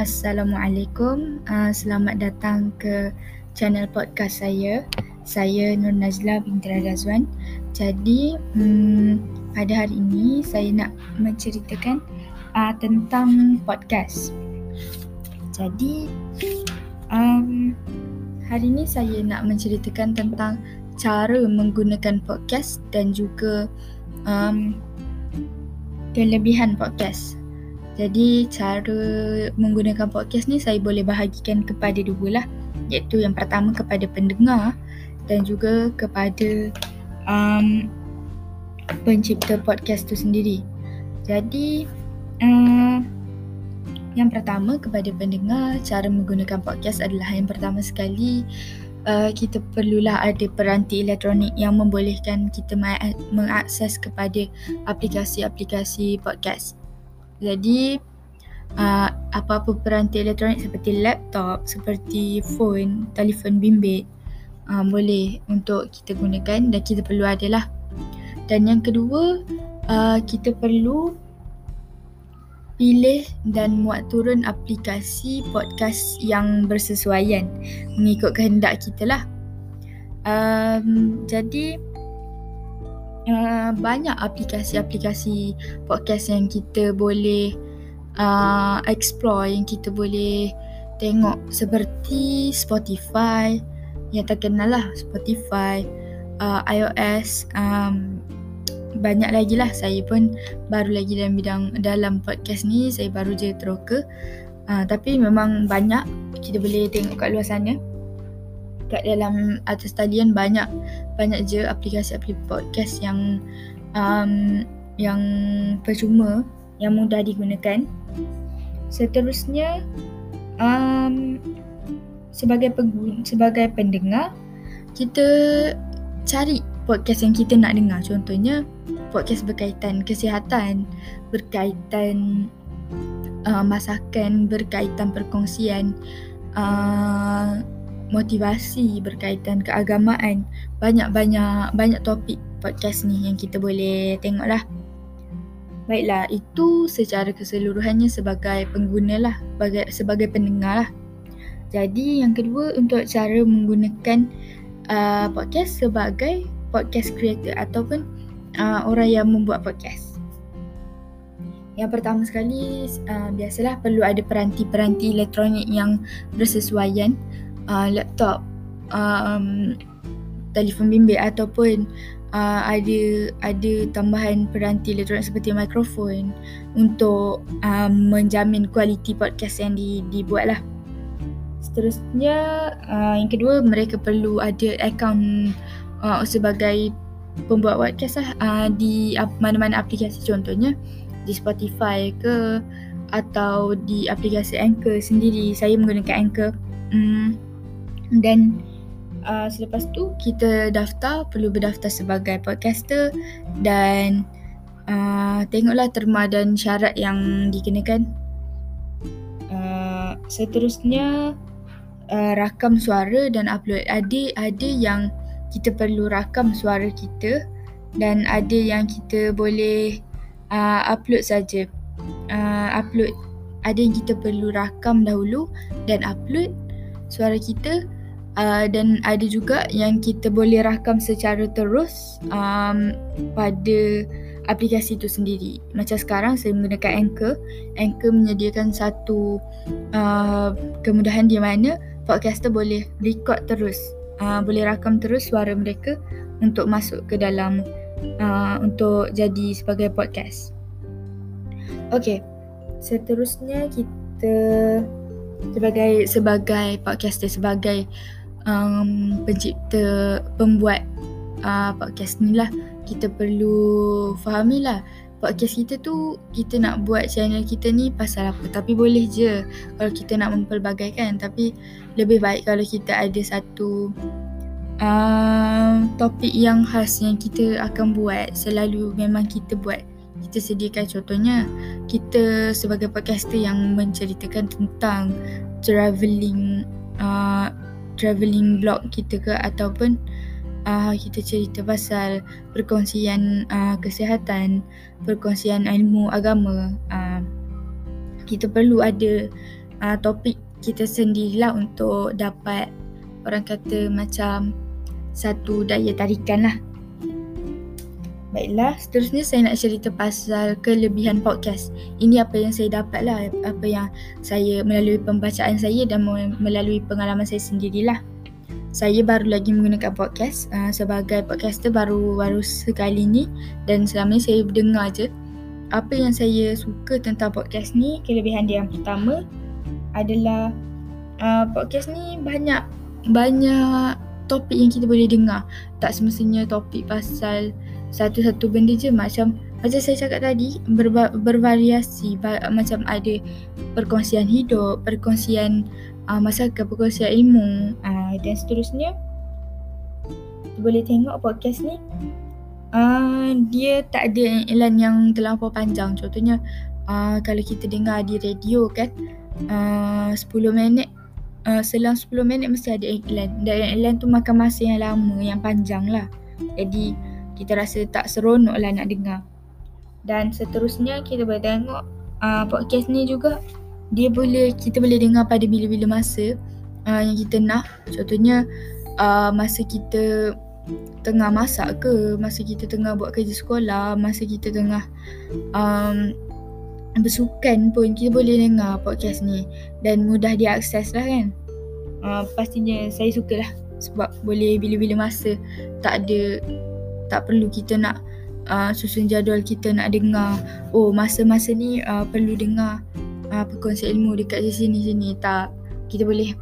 Assalamualaikum. Uh, selamat datang ke channel podcast saya. Saya Nur Najla binti Razwan. Jadi, um, pada hari ini saya nak menceritakan uh, tentang podcast. Jadi, um, hari ini saya nak menceritakan tentang cara menggunakan podcast dan juga um, kelebihan podcast. Jadi cara menggunakan podcast ni saya boleh bahagikan kepada dua lah iaitu yang pertama kepada pendengar dan juga kepada um, pencipta podcast tu sendiri. Jadi uh, yang pertama kepada pendengar cara menggunakan podcast adalah yang pertama sekali uh, kita perlulah ada peranti elektronik yang membolehkan kita mengakses kepada aplikasi-aplikasi podcast. Jadi uh, apa-apa peranti elektronik seperti laptop, seperti phone, telefon bimbit uh, boleh untuk kita gunakan dan kita perlu adalah. Dan yang kedua, uh, kita perlu pilih dan muat turun aplikasi podcast yang bersesuaian mengikut kehendak kita lah. Um, jadi uh, banyak aplikasi-aplikasi podcast yang kita boleh uh, explore yang kita boleh tengok. Seperti Spotify yang terkenal lah Spotify, uh, iOS, um, banyak lagi lah. Saya pun baru lagi dalam bidang dalam podcast ni saya baru je teroka uh, tapi memang banyak kita boleh tengok kat luar sana. Kat dalam atas talian banyak banyak je aplikasi-aplikasi podcast yang um, yang percuma yang mudah digunakan. Seterusnya um, sebagai pengguna, sebagai pendengar kita cari podcast yang kita nak dengar. Contohnya podcast berkaitan kesihatan, berkaitan uh, masakan, berkaitan perkongsian, uh, motivasi berkaitan keagamaan. Banyak-banyak banyak topik podcast ni yang kita boleh tengok lah baiklah itu secara keseluruhannya sebagai pengguna lah sebagai, sebagai pendengar lah. Jadi yang kedua untuk cara menggunakan uh, podcast sebagai podcast creator ataupun uh, orang yang membuat podcast. Yang pertama sekali uh, biasalah perlu ada peranti-peranti elektronik yang bersesuaian uh, laptop, um, telefon bimbit ataupun uh, ada ada tambahan peranti elektronik seperti mikrofon untuk um, menjamin kualiti podcast yang di, dibuat lah. Seterusnya, uh, yang kedua mereka perlu ada akaun uh, sebagai pembuat podcast lah uh, di mana-mana aplikasi contohnya di Spotify ke atau di aplikasi Anchor sendiri. Saya menggunakan Anchor. Hmm, dan uh, selepas tu kita daftar perlu berdaftar sebagai podcaster dan uh, tengoklah terma dan syarat yang dikenakan. Uh, seterusnya uh, rakam suara dan upload. Ada ada yang kita perlu rakam suara kita dan ada yang kita boleh uh, upload saja. Uh, upload ada yang kita perlu rakam dahulu dan upload suara kita uh, dan ada juga yang kita boleh rakam secara terus um, pada aplikasi itu sendiri. Macam sekarang saya menggunakan Anchor. Anchor menyediakan satu uh, kemudahan di mana podcaster boleh record terus. Uh, boleh rakam terus suara mereka untuk masuk ke dalam uh, untuk jadi sebagai podcast. Okay, seterusnya kita sebagai sebagai podcaster sebagai um, pencipta pembuat uh, podcast ni lah kita perlu fahami lah podcast kita tu kita nak buat channel kita ni pasal apa? Tapi boleh je kalau kita nak mempelbagaikan. Tapi lebih baik kalau kita ada satu uh, topik yang khas yang kita akan buat selalu memang kita buat. Kita sediakan contohnya kita sebagai podcaster yang menceritakan tentang travelling uh, travelling blog kita ke ataupun uh, kita cerita pasal perkongsian uh, kesihatan, perkongsian ilmu agama. Uh, kita perlu ada uh, topik kita sendirilah untuk dapat orang kata macam satu daya tarikan lah. Baiklah, seterusnya saya nak cerita pasal kelebihan podcast. Ini apa yang saya dapat lah, apa yang saya melalui pembacaan saya dan melalui pengalaman saya sendirilah. Saya baru lagi menggunakan podcast uh, sebagai podcaster baru baru sekali ni dan selama ni saya dengar je. Apa yang saya suka tentang podcast ni, kelebihan dia yang pertama adalah uh, podcast ni banyak banyak topik yang kita boleh dengar. Tak semestinya topik pasal satu-satu benda je macam macam saya cakap tadi berba- bervariasi ba- macam ada perkongsian hidup, perkongsian uh, masyarakat, perkongsian ilmu uh, dan seterusnya. Boleh tengok podcast ni uh, dia tak ada iklan yang terlalu panjang. Contohnya uh, kalau kita dengar di radio kan uh, 10 minit uh, selang 10 minit mesti ada iklan dan iklan tu makan masa yang lama yang panjang lah. Jadi kita rasa tak seronok lah nak dengar. Dan seterusnya kita boleh tengok uh, podcast ni juga dia boleh kita boleh dengar pada bila-bila masa uh, yang kita nak. Contohnya uh, masa kita tengah masak ke, masa kita tengah buat kerja sekolah, masa kita tengah um, bersukan pun kita boleh dengar podcast ni dan mudah diakses lah kan. Uh, pastinya saya suka lah sebab boleh bila-bila masa tak ada tak perlu kita nak uh, susun jadual kita nak dengar. Oh masa-masa ni uh, perlu dengar uh, perkongsian ilmu dekat sini-sini tak kita boleh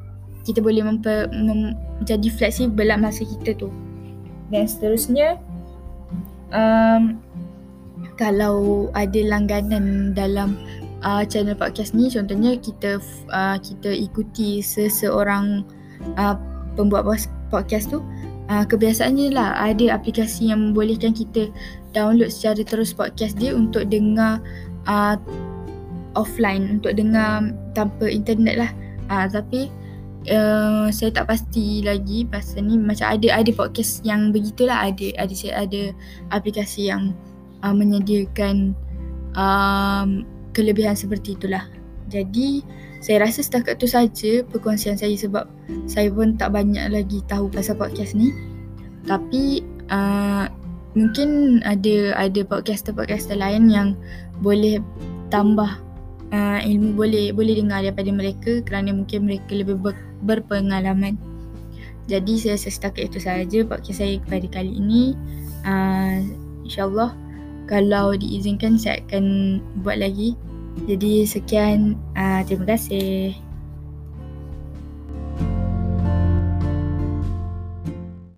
kita boleh memper, mem, jadi fleksibel lah masa kita tu. Dan seterusnya um, kalau ada langganan dalam uh, channel podcast ni contohnya kita uh, kita ikuti seseorang uh, pembuat podcast tu uh, kebiasaannya lah ada aplikasi yang membolehkan kita download secara terus podcast dia untuk dengar uh, offline untuk dengar tanpa internet lah. Uh, tapi uh, saya tak pasti lagi pasal ni macam ada ada podcast yang begitulah. Ada ada ada aplikasi yang uh, menyediakan um, kelebihan seperti itulah. Jadi saya rasa setakat tu saja perkongsian saya sebab saya pun tak banyak lagi tahu pasal podcast ni. Tapi uh, mungkin ada ada podcaster-podcaster lain yang boleh tambah uh, ilmu boleh boleh dengar daripada mereka kerana mungkin mereka lebih ber, berpengalaman. Jadi saya rasa setakat itu saja podcast saya kepada kali ini. Uh, InsyaAllah kalau diizinkan saya akan buat lagi. Jadi sekian, uh, terima kasih.